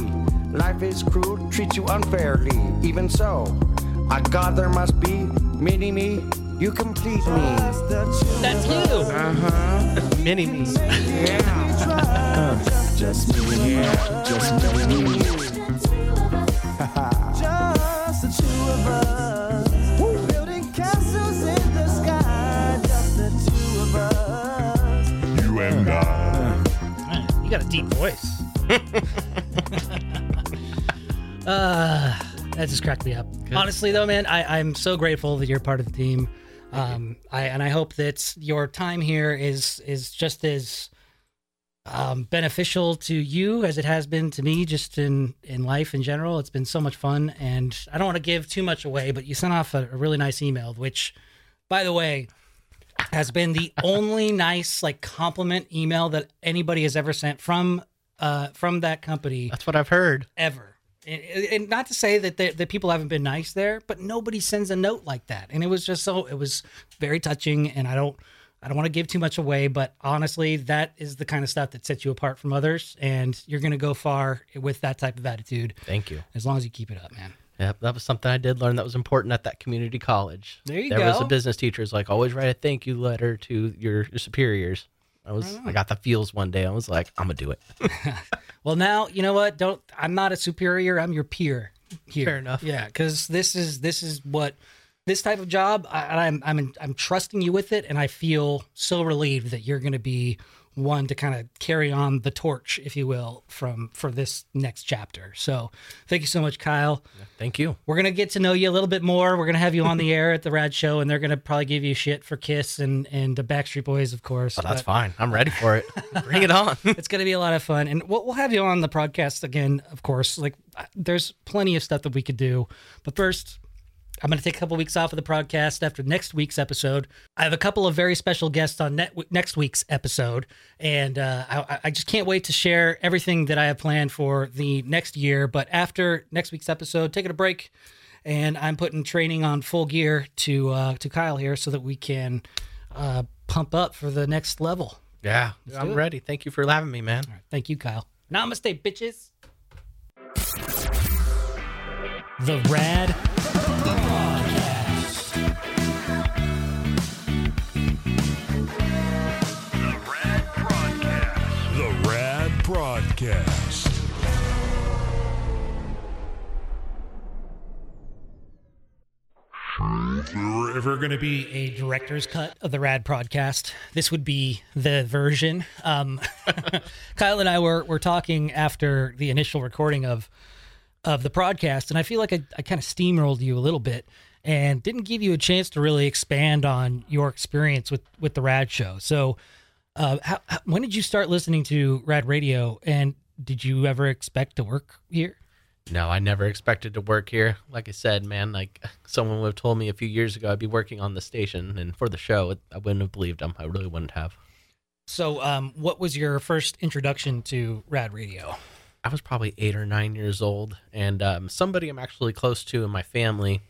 life is cruel, treats you unfairly. Even so, a God there must be, mini me, you complete me. That's you. Uh huh. mini me. Yeah. Just me, just me. Just the two of us. Deep voice. uh, that just cracked me up. Honestly, though, man, I, I'm so grateful that you're part of the team. Um, I and I hope that your time here is is just as um, beneficial to you as it has been to me, just in in life in general. It's been so much fun, and I don't want to give too much away, but you sent off a, a really nice email, which, by the way, has been the only nice like compliment email that anybody has ever sent from uh from that company That's what I've heard. ever. And, and not to say that the, that people haven't been nice there, but nobody sends a note like that. And it was just so it was very touching. And I don't I don't want to give too much away, but honestly, that is the kind of stuff that sets you apart from others. And you're gonna go far with that type of attitude Thank you. as long as you keep it up, man. Yep, that was something I did learn that was important at that community college. There you there was a business teacher's like always write a thank you letter to your, your superiors. I was mm. I got the feels one day. I was like, I'm gonna do it. Well, now you know what? Don't I'm not a superior. I'm your peer here. Fair enough. Yeah, because this is this is what this type of job. I, I'm I'm I'm trusting you with it, and I feel so relieved that you're going to be one to kind of carry on the torch, if you will, from for this next chapter. So, thank you so much, Kyle. Thank you. We're gonna get to know you a little bit more. We're gonna have you on the air at the Rad Show, and they're gonna probably give you shit for Kiss and and the Backstreet Boys, of course. Oh, that's but- fine. I'm ready for it. Bring it on. it's to be a lot of fun and we'll, we'll have you on the podcast again of course like there's plenty of stuff that we could do but first i'm going to take a couple of weeks off of the podcast after next week's episode i have a couple of very special guests on net, next week's episode and uh, I, I just can't wait to share everything that i have planned for the next year but after next week's episode taking a break and i'm putting training on full gear to uh, to kyle here so that we can uh, pump up for the next level Yeah, I'm ready. Thank you for having me, man. Thank you, Kyle. Namaste, bitches. The Rad Thank If we were ever going to be a director's cut of the Rad podcast. This would be the version. Um, Kyle and I were were talking after the initial recording of of the podcast, and I feel like I, I kind of steamrolled you a little bit and didn't give you a chance to really expand on your experience with with the Rad show. So, uh, how, how, when did you start listening to Rad Radio, and did you ever expect to work here? No, I never expected to work here. Like I said, man, like someone would have told me a few years ago I'd be working on the station and for the show, I wouldn't have believed them. I really wouldn't have. So, um, what was your first introduction to Rad Radio? I was probably eight or nine years old, and um, somebody I'm actually close to in my family,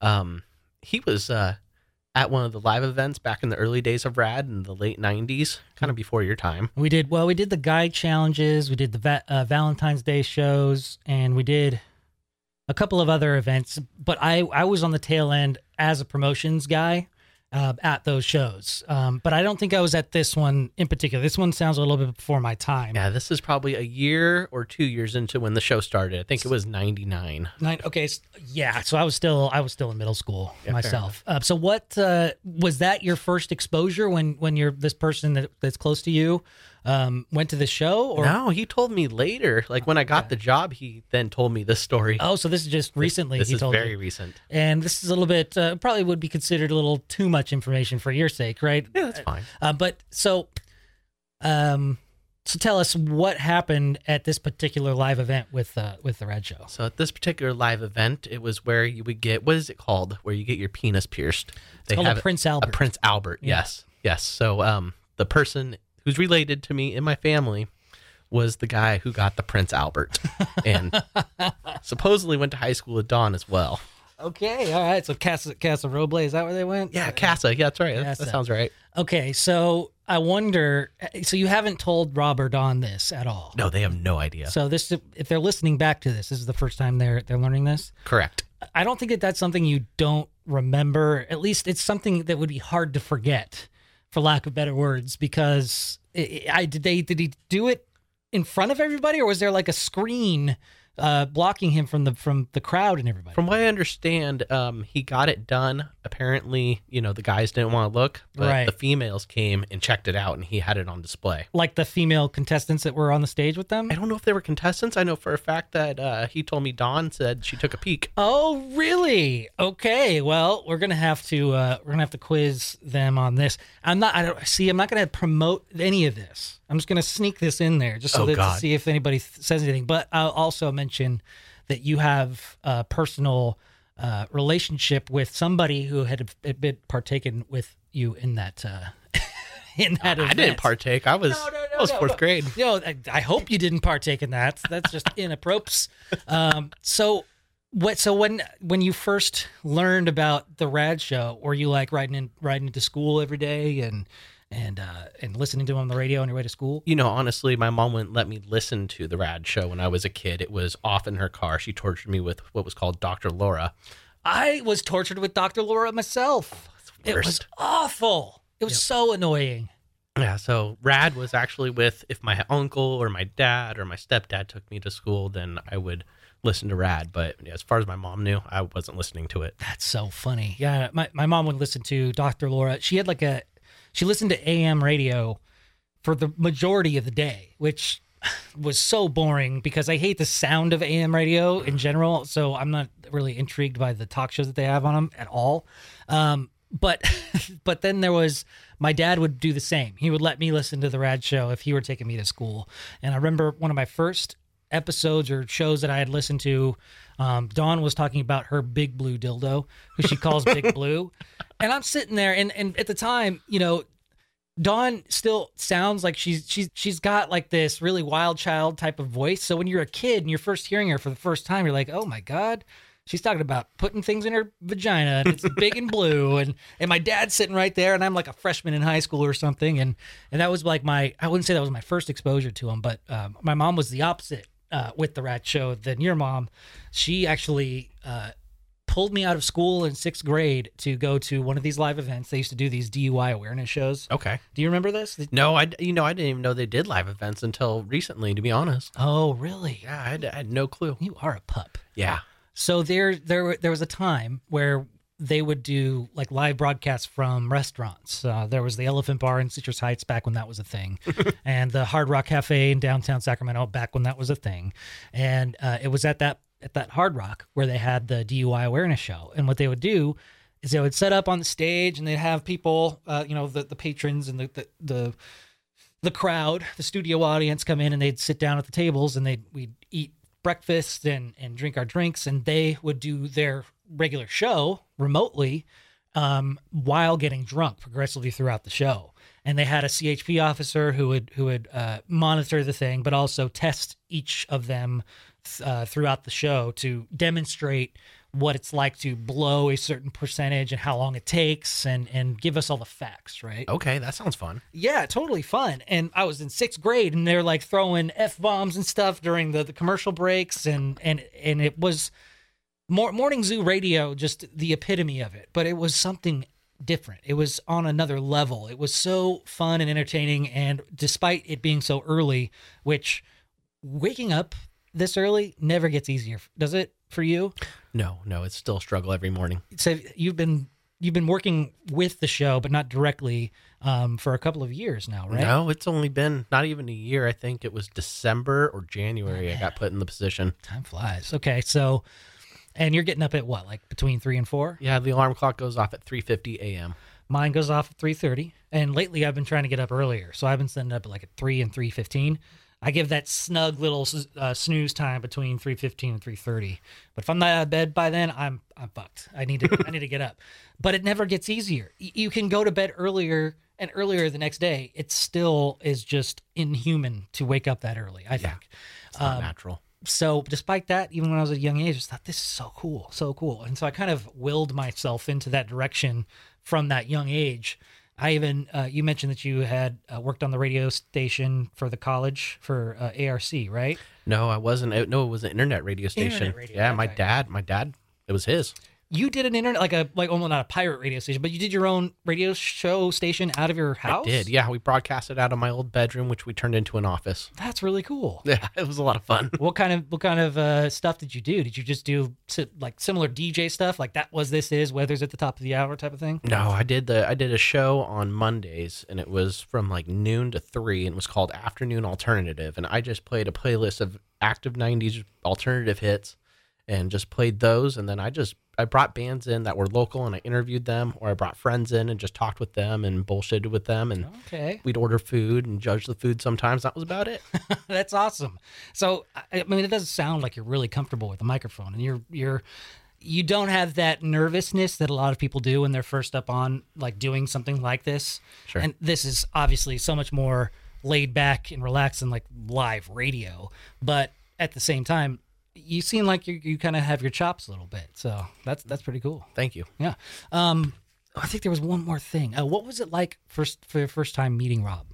um, he was uh, at one of the live events back in the early days of Rad in the late '90s, kind of before your time. We did well. We did the guide challenges. We did the va- uh, Valentine's Day shows, and we did a couple of other events. But I I was on the tail end as a promotions guy uh, at those shows. Um, but I don't think I was at this one in particular. This one sounds a little bit before my time. Yeah, this is probably a year or two years into when the show started. I think it was '99. Nine. Okay. s- Yeah. So I was still I was still in middle school fair myself. Uh, so what uh, was that your first exposure when when you're this person that, that's close to you um, went to the show or no, he told me later. Like when I got the job, he then told me this story. oh so this is just recently this he is very you. recent. and this is a little bit uh, probably would be considered a little too much information for your sake right Yeah, that's fine. uh, but so um so tell us what happened at this particular live event with uh, with the Rad Show. So at this particular live event, it was where you would get what is it called? Where you get your penis pierced. They called have it- Prince Albert. A Prince Albert. Yeah. Yes, yes. So um, the person who's related to me in my family was the guy who got the Prince Albert, and supposedly went to high school with Dawn as well. Okay, all right. So Casa Casa Roble, is that where they went? Yeah, Casa. Yeah, that's right. That, that sounds right. Okay, so I wonder. So you haven't told Rob or Dawn this at all. No, they have no idea. So this, if they're listening back to this, this is the first time they're they're learning this. Correct. I don't think that that's something you don't remember. At least it's something that would be hard to forget, for lack of better words. Because I, I did they did he do it in front of everybody, or was there like a screen uh, blocking him from the from the crowd and everybody? From what I understand, um, he got it done. Apparently, you know, the guys didn't want to look, but Right. the females came and checked it out, and he had it on display. like the female contestants that were on the stage with them. I don't know if they were contestants. I know for a fact that uh, he told me Dawn said she took a peek. Oh, really? Okay. Well, we're gonna have to uh, we're gonna have to quiz them on this. I'm not. I don't see. I'm not gonna promote any of this. I'm just gonna sneak this in there just so Oh, that to see if anybody th- says anything. But I'll also mention that you have a personal uh, relationship with somebody who had, been partaken with you in that. Uh, in that I didn't partake. I was No, no, no, I was no, fourth no. grade. Know, I, I hope you didn't partake in that. That's just inappropriate. Um, so what? So when when you first learned about the Rad Show, were you like riding in riding into school every day and and uh, and listening to him on the radio on your way to school? You know, honestly, my mom wouldn't let me listen to the Rad Show when I was a kid. It was off in her car. She tortured me with what was called Dr. Laura. I was tortured with Dr. Laura myself. It was awful. It was so annoying. Yeah, so Rad was actually with if my uncle or my dad or my stepdad took me to school, then I would listen to Rad. But as far as my mom knew, I wasn't listening to it. That's so funny. Yeah, my, my mom would listen to Dr. Laura. She had like a she listened to AM radio for the majority of the day, which was so boring because I hate the sound of AM radio in general. So I'm not really intrigued by the talk shows that they have on them at all. Um, but but then there was my dad would do the same. He would let me listen to the Rad Show if he were taking me to school. And I remember one of my first episodes or shows that I had listened to. Um, Dawn was talking about her big blue dildo, who she calls Big Blue, and I'm sitting there, and and at the time, you know, Dawn still sounds like she's she's she's got like this really wild child type of voice. So when you're a kid and you're first hearing her for the first time, you're like, oh my god. She's talking about putting things in her vagina and it's big and blue and and my dad's sitting right there and I'm like a freshman in high school or something and and that was like my I wouldn't say that was my first exposure to him but um, my mom was the opposite uh, with the Rad Show than your mom. She actually uh, pulled me out of school in sixth grade to go to one of these live events. They used to do these DUI awareness shows. Okay. Do you remember this? No, I you know I didn't even know they did live events until recently. To be honest. Oh, really? Yeah, I had, I had no clue. You are a pup. Yeah. So there, there, there was a time where they would do like live broadcasts from restaurants. Uh, there was the Elephant Bar in Citrus Heights back when that was a thing, and the Hard Rock Cafe in downtown Sacramento back when that was a thing. And uh, it was at that at that Hard Rock where they had the DUI awareness show. And what they would do is they would set up on the stage and they'd have people, uh, you know, the the patrons and the the, the the crowd, the studio audience come in and they'd sit down at the tables and they'd we'd eat breakfast and and drink our drinks and they would do their regular show remotely um, while getting drunk progressively throughout the show. And they had a CHP officer who would who would uh, monitor the thing, but also test each of them uh, throughout the show to demonstrate what it's like to blow a certain percentage and how long it takes, and and give us all the facts, right? Okay, that sounds fun. Yeah, totally fun. And I was in sixth grade, and they're like throwing f bombs and stuff during the, the commercial breaks, and and and it was morning zoo radio, just the epitome of it. But it was something different. It was on another level. It was so fun and entertaining, and despite it being so early, which waking up this early never gets easier, does it for you? No, no, it's still a struggle every morning. So you've been you've been working with the show, but not directly um, for a couple of years now, right? No, it's only been not even a year. I think it was December or January I got put in the position. Time flies. Okay, so and you're getting up at what, like between three and four? Yeah, the alarm clock goes off at 3:50 a.m. Mine goes off at three thirty, and lately I've been trying to get up earlier, so I've been sending up at like at three and three fifteen. I give that snug little uh, snooze time between three fifteen and three thirty. But if I'm not out of bed by then, I'm I'm fucked. I need to I need to get up. But it never gets easier. Y- You can go to bed earlier and earlier the next day. It still is just inhuman to wake up that early. I think. It's not natural. So despite that, even when I was at a young age, I just thought this is so cool, so cool. And so I kind of willed myself into that direction from that young age. I even uh, you mentioned that you had uh, worked on the radio station for the college for uh, ARC, right? No, I wasn't. No, it was an internet radio station. Internet radio, yeah, my okay. dad, my dad, it was his. You did an internet like a like almost not a pirate radio station, but you did your own radio show station out of your house. I did. Yeah, we broadcasted out of my old bedroom, which we turned into an office. that's really cool. Yeah, it was a lot of fun. what kind of what kind of uh, stuff did you do? Did you just do si- like similar DJ stuff, like that was this is weather's at the top of the hour type of thing? No, I did the I did a show on Mondays and it was from like noon to 3 and it was called Afternoon Alternative and I just played a playlist of active 90s alternative hits and just played those and then I just I brought bands in that were local and I interviewed them or I brought friends in and just talked with them and bullshitted with them and Okay. we'd order food and judge the food sometimes that was about it. That's awesome. So I mean, it doesn't sound like you're really comfortable with the microphone, and you're you're you don't have that nervousness that a lot of people do when they're first up on like doing something like this. Sure. And this is obviously so much more laid back and relaxed than like live radio, but at the same time, you seem like you you kind of have your chops a little bit. So that's that's pretty cool. Thank you. Yeah. Um, I think there was one more thing. Uh, what was it like first for your first time meeting Rob?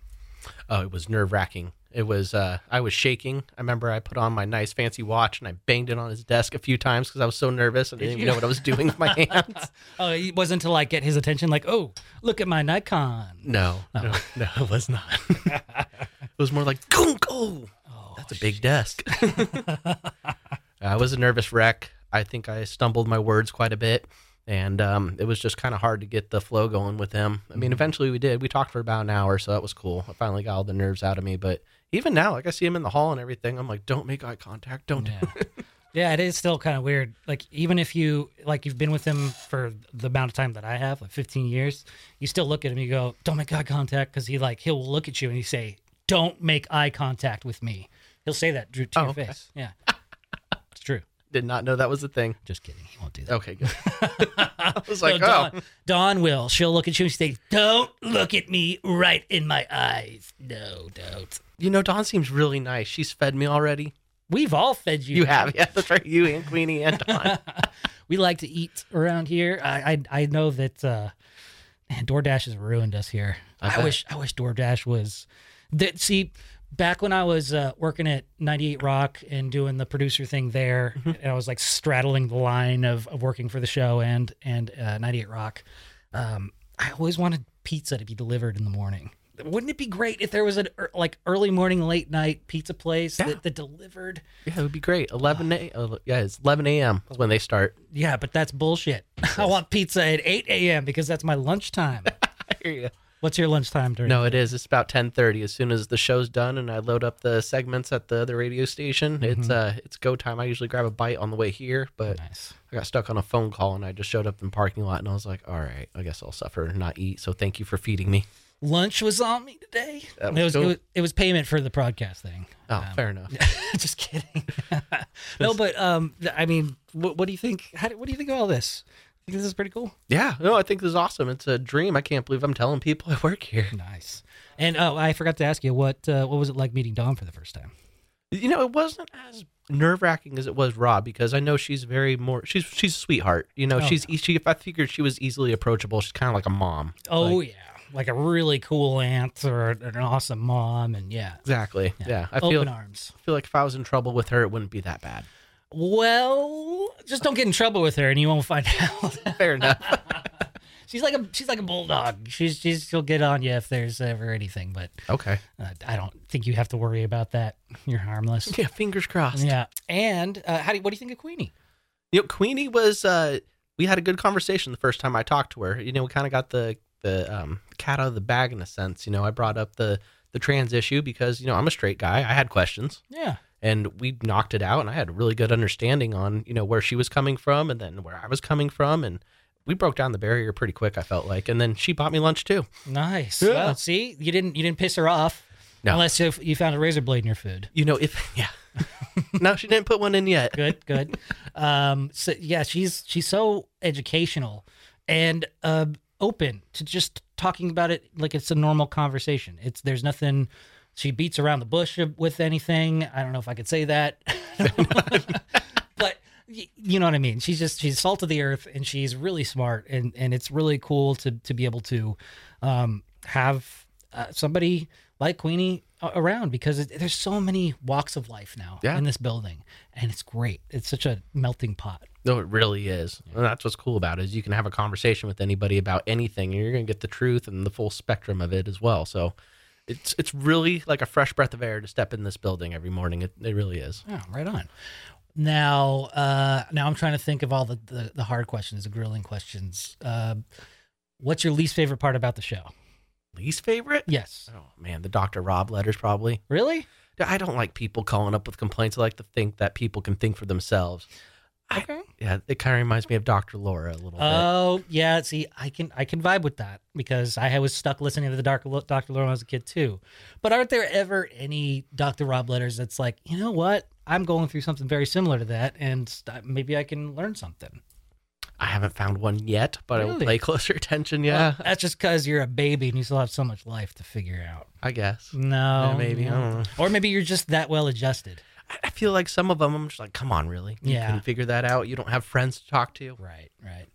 Oh, it was nerve wracking. It was. Uh, I was shaking. I remember I put on my nice fancy watch and I banged it on his desk a few times because I was so nervous. I didn't even know what I was doing with my hands. Oh, it wasn't to like get his attention, like, oh, look at my Nikon. No, no, no, it was not. it was more like gunk. Oh, that's a big desk. I was a nervous wreck. I think I stumbled my words quite a bit, and um, it was just kind of hard to get the flow going with him. I mean, eventually we did. We talked for about an hour, so that was cool. I finally got all the nerves out of me. But even now, like I see him in the hall and everything, I'm like, don't make eye contact. Don't. Yeah. yeah, it is still kind of weird. Like, even if you, like, you've been with him for the amount of time that I have, like 15 years, you still look at him, you go, don't make eye contact. Cause he, like, he'll look at you and he say, don't make eye contact with me. He'll say that to to Oh, your okay. face. Yeah. it's true. Did not know that was a thing. Just kidding. He won't do that. Okay, good. I was like, No, oh, Dawn, Dawn will. She'll look at you and say, "Don't look at me right in my eyes. No, don't." you know, Dawn seems really nice. She's fed me already. We've all fed you. You have, yeah, that's right. You and Queenie and Dawn. we like to eat around here. I I, I know that uh, man, DoorDash has ruined us here. I I, wish I wish DoorDash was that. See, back when I was uh, working at 98 Rock and doing the producer thing there, Mm-hmm. and I was like straddling the line of, of working for the show and and uh, 98 Rock. Um, I always wanted pizza to be delivered in the morning. wouldn't it be great if there was an ear- like early morning, late night pizza place Yeah. that, that delivered? Yeah, it would be great. 11 a. uh, Yeah, it's 11 a.m. is when they start. Yeah, but that's bullshit. I want pizza at 8 a.m. because that's my lunchtime. I hear you. What's your lunchtime during? No, it is. It's about 10:30. As soon as the show's done and I load up the segments at the the radio station, it's uh it's go time. I usually grab a bite on the way here, but Nice. I got stuck on a phone call and I just showed up in the parking lot and I was like, all right, I guess I'll suffer and not eat. So thank you for feeding me. Lunch was on me today. That it was was it was it was payment for the broadcast thing. Oh, fair enough. Just kidding. no, but um, I mean, what, what do you think? How do, what do you think of all this? Think this is pretty cool. Yeah, no, I think this is awesome. It's a dream. I can't believe I'm telling people I work here. Nice. And oh, I forgot to ask you what uh, what was it like meeting Dawn for the first time? You know, it wasn't as nerve wracking as it was Rob because I know she's very more. She's she's a sweetheart. You know, Oh, she's she. If I figured she was easily approachable, she's kind of like a mom. Oh Like- yeah, like a really cool aunt or an awesome mom, and yeah, exactly. Yeah, I open feel arms. feel like if I was in trouble with her, it wouldn't be that bad. Well, just don't get in trouble with her, and you won't find out. Fair enough. she's like a she's like a bulldog. She's she's she'll get on you if there's ever anything, but okay. uh, I don't think you have to worry about that. You're harmless. Yeah, fingers crossed. Yeah. And uh, how do you, what do you think of Queenie? You know, Queenie was. uh We had a good conversation the first time I talked to her. You know, we kind of got the the um, cat out of the bag in a sense. You know, I brought up the the trans issue because you know I'm a straight guy. I had questions. Yeah. And we knocked it out and i had a really good understanding on you know where she was coming from and then where i was coming from and we broke down the barrier pretty quick i felt like and then she bought me lunch too Nice. Yeah. Well, see, you didn't you didn't piss her off. No. Unless you, you found a razor blade in your food. you know if yeah no she didn't put one in yet Good, good. um, so yeah, she's she's so educational and uh, open to just talking about it like it's a normal conversation. It's there's nothing. She beats around the bush with anything. I don't know if I could say that, but you know what I mean. She's just she's salt of the earth, and she's really smart, and and it's really cool to to be able to um, have uh, somebody like Queenie around because it, there's so many walks of life now Yeah. in this building, and it's great. It's such a melting pot. no it really is and that's what's cool about it is you can have a conversation with anybody about anything and you're going to get the truth and the full spectrum of it as well so it's it's really like a fresh breath of air to step in this building every morning it, it really is Oh, right on. Now, uh, now I'm trying to think of all the, the, the hard questions, the grilling questions. Uh, what's your least favorite part about the show? least favorite Yes. oh man the dr rob letters probably Really? I don't like people calling up with complaints. I like to think that people can think for themselves. I- Okay. yeah, it kind of reminds me of Dr. Laura a little bit. Oh, yeah. See, I can I can vibe with that because I was stuck listening to the Dr. Lo- Dr. Laura when I was a kid too. But aren't there ever any Dr. Rob letters that's like, you know what? I'm going through something very similar to that, and st- maybe I can learn something. I haven't found one yet, but I will Really? pay closer attention. Yeah, Well, that's just because you're a baby and you still have so much life to figure out. I guess. No, Yeah, maybe. I know. Or maybe you're just that well adjusted. I- feel like some of them, I'm just like, come on, really? You Yeah. couldn't figure that out. You don't have friends to talk to. Right, right.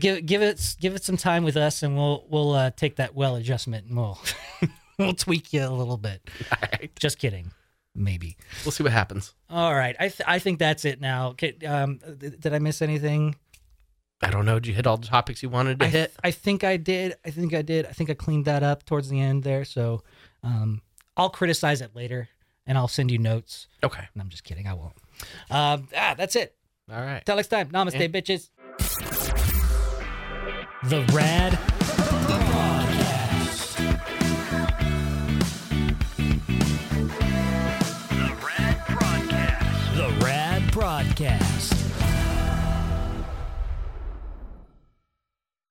give give it give it some time with us, and we'll we'll uh, take that well adjustment and we'll we'll tweak you a little bit. Right. Just kidding, maybe. We'll see what happens. All right, I th- I think that's it now. Okay, um, th- did I miss anything? I don't know. Did you hit all the topics you wanted to I, hit? I think I did. I think I did. I think I cleaned that up towards the end there. So, um, I'll criticize it later, and I'll send you notes. Okay. And I'm just kidding. I won't. Um, ah, that's it. All right. Till next time. Namaste, Yeah. bitches. The Rad